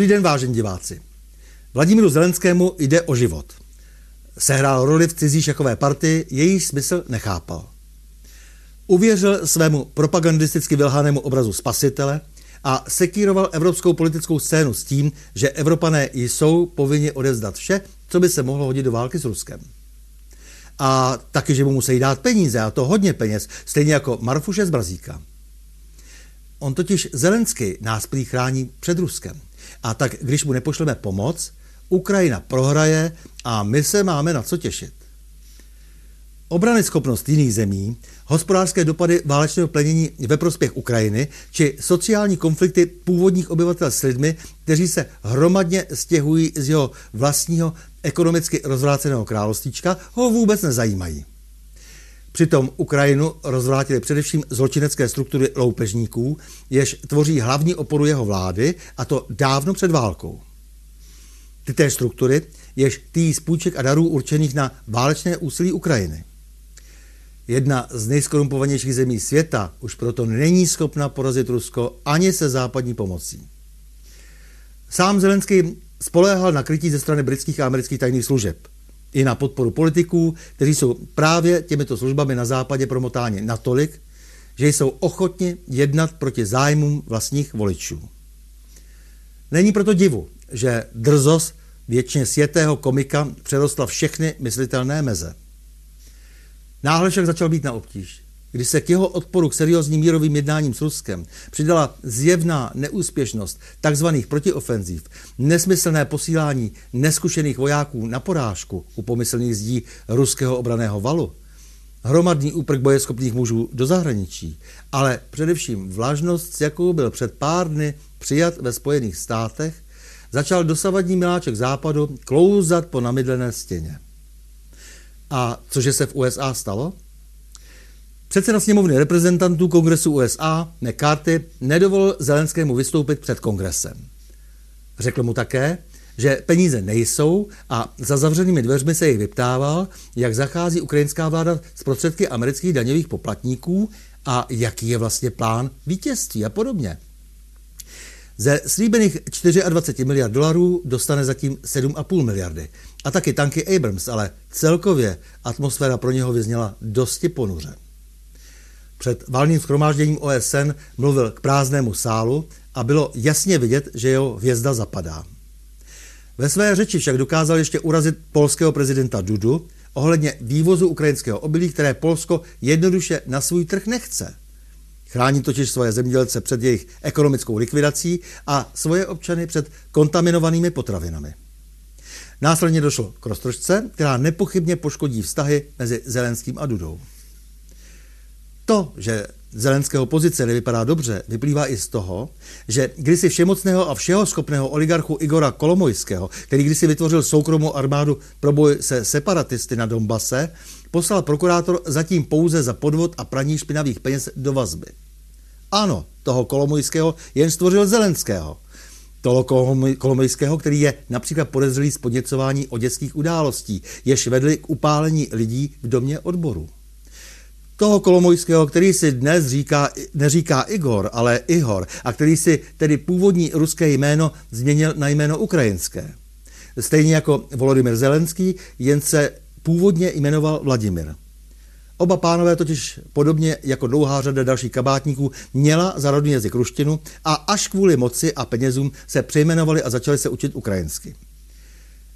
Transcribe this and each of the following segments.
Dobrý den, vážení diváci. Vladimíru Zelenskému jde o život. Sehrál roli v cizí šakové partii, jejíž smysl nechápal. Uvěřil svému propagandisticky vylhanému obrazu spasitele a sekíroval evropskou politickou scénu s tím, že Evropané jsou povinni odezdat vše, co by se mohlo hodit do války s Ruskem. A taky, že mu musí dát peníze, a to hodně peněz, stejně jako Marfuše z Brazíka. On totiž Zelensky nás prý chrání před Ruskem. A tak, když mu nepošleme pomoc, Ukrajina prohraje a my se máme na co těšit. Obrany schopnost jiných zemí, hospodářské dopady válečného plenění ve prospěch Ukrajiny či sociální konflikty původních obyvatel s lidmi, kteří se hromadně stěhují z jeho vlastního ekonomicky rozvráceného královstíčka, ho vůbec nezajímají. Přitom Ukrajinu rozvrátily především zločinecké struktury loupežníků, jež tvoří hlavní oporu jeho vlády, a to dávno před válkou. Ty té struktury, jež tý z půjček a darů určených na válečné úsilí Ukrajiny. Jedna z nejskorumpovanějších zemí světa už proto není schopna porazit Rusko ani se západní pomocí. Sám Zelenský spoléhal na krytí ze strany britských a amerických tajných služeb – i na podporu politiků, kteří jsou právě těmito službami na západě promotáni natolik, že jsou ochotni jednat proti zájmům vlastních voličů. Není proto divu, že drzost většině světého komika přerostla všechny myslitelné meze. Náhle však začal být na obtíž kdy se k jeho odporu k seriózním mírovým jednáním s Ruskem přidala zjevná neúspěšnost tzv. protiofenziv, nesmyslné posílání neskušených vojáků na porážku u pomyslných zdí ruského obraného valu, hromadný úprk bojeschopných mužů do zahraničí, ale především vlažnost, s jakou byl před pár dny přijat ve Spojených státech, začal dosavadní miláček západu klouzat po namydlené stěně. A cože se v USA stalo? Předseda sněmovny reprezentantů kongresu USA McCarthy nedovolil Zelenskému vystoupit před kongresem. Řekl mu také, že peníze nejsou a za zavřenými dveřmi se jich vyptával, jak zachází ukrajinská vláda s prostředky amerických daňových poplatníků a jaký je vlastně plán vítězství a podobně. Ze slíbených 24 miliard dolarů dostane zatím 7,5 miliardy. A taky tanky Abrams, ale celkově atmosféra pro něho vyzněla dosti ponuře. Před valným schromážděním OSN mluvil k prázdnému sálu a bylo jasně vidět, že jeho hvězda zapadá. Ve své řeči však dokázal ještě urazit polského prezidenta Dudu ohledně vývozu ukrajinského obilí, které Polsko jednoduše na svůj trh nechce. Chrání totiž svoje zemědělce před jejich ekonomickou likvidací a svoje občany před kontaminovanými potravinami. Následně došlo k roztržce, která nepochybně poškodí vztahy mezi Zelenským a Dudou. To, že Zelenského pozice nevypadá dobře, vyplývá i z toho, že kdysi všemocného a všeho schopného oligarchu Igora Kolomojského, který kdysi vytvořil soukromou armádu pro boj se separatisty na Donbase, poslal prokurátor zatím pouze za podvod a praní špinavých peněz do vazby. Ano, toho Kolomojského jen stvořil Zelenského. Toho Kolomojského, který je například podezřelý z podněcování odětských událostí, jež vedly k upálení lidí v domě odboru toho Kolomojského, který si dnes říká, neříká Igor, ale Ihor, a který si tedy původní ruské jméno změnil na jméno ukrajinské. Stejně jako Volodymyr Zelenský, jen se původně jmenoval Vladimir. Oba pánové totiž podobně jako dlouhá řada dalších kabátníků měla za rodný jazyk ruštinu a až kvůli moci a penězům se přejmenovali a začali se učit ukrajinsky.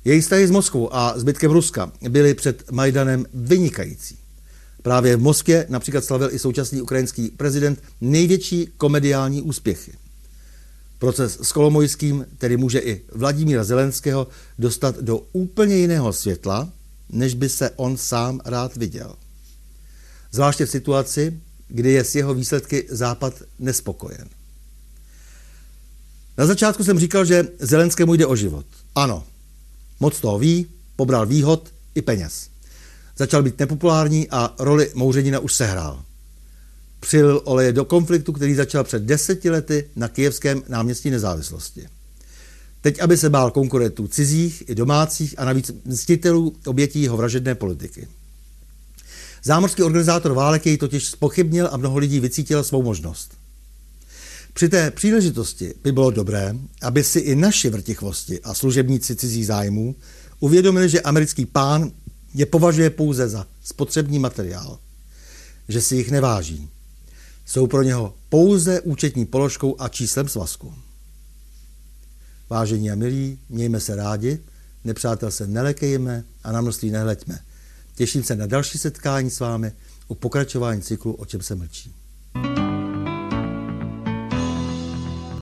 Její vztahy s Moskvou a zbytkem Ruska byly před Majdanem vynikající. Právě v Moskvě například slavil i současný ukrajinský prezident největší komediální úspěchy. Proces s Kolomojským tedy může i Vladimíra Zelenského dostat do úplně jiného světla, než by se on sám rád viděl. Zvláště v situaci, kdy je s jeho výsledky Západ nespokojen. Na začátku jsem říkal, že Zelenskému jde o život. Ano, moc toho ví, pobral výhod i peněz. Začal být nepopulární a roli Mouřenina už sehrál. Přilil oleje do konfliktu, který začal před deseti lety na kijevském náměstí nezávislosti. Teď, aby se bál konkurentů cizích i domácích a navíc mstitelů obětí jeho vražedné politiky. Zámořský organizátor válek jej totiž spochybnil a mnoho lidí vycítil svou možnost. Při té příležitosti by bylo dobré, aby si i naši vrtichvosti a služebníci cizí zájmů uvědomili, že americký pán je považuje pouze za spotřební materiál, že si jich neváží. Jsou pro něho pouze účetní položkou a číslem svazku. Vážení a milí, mějme se rádi, nepřátel se nelekejme a na množství nehleďme. Těším se na další setkání s vámi u pokračování cyklu O čem se mlčí. thank you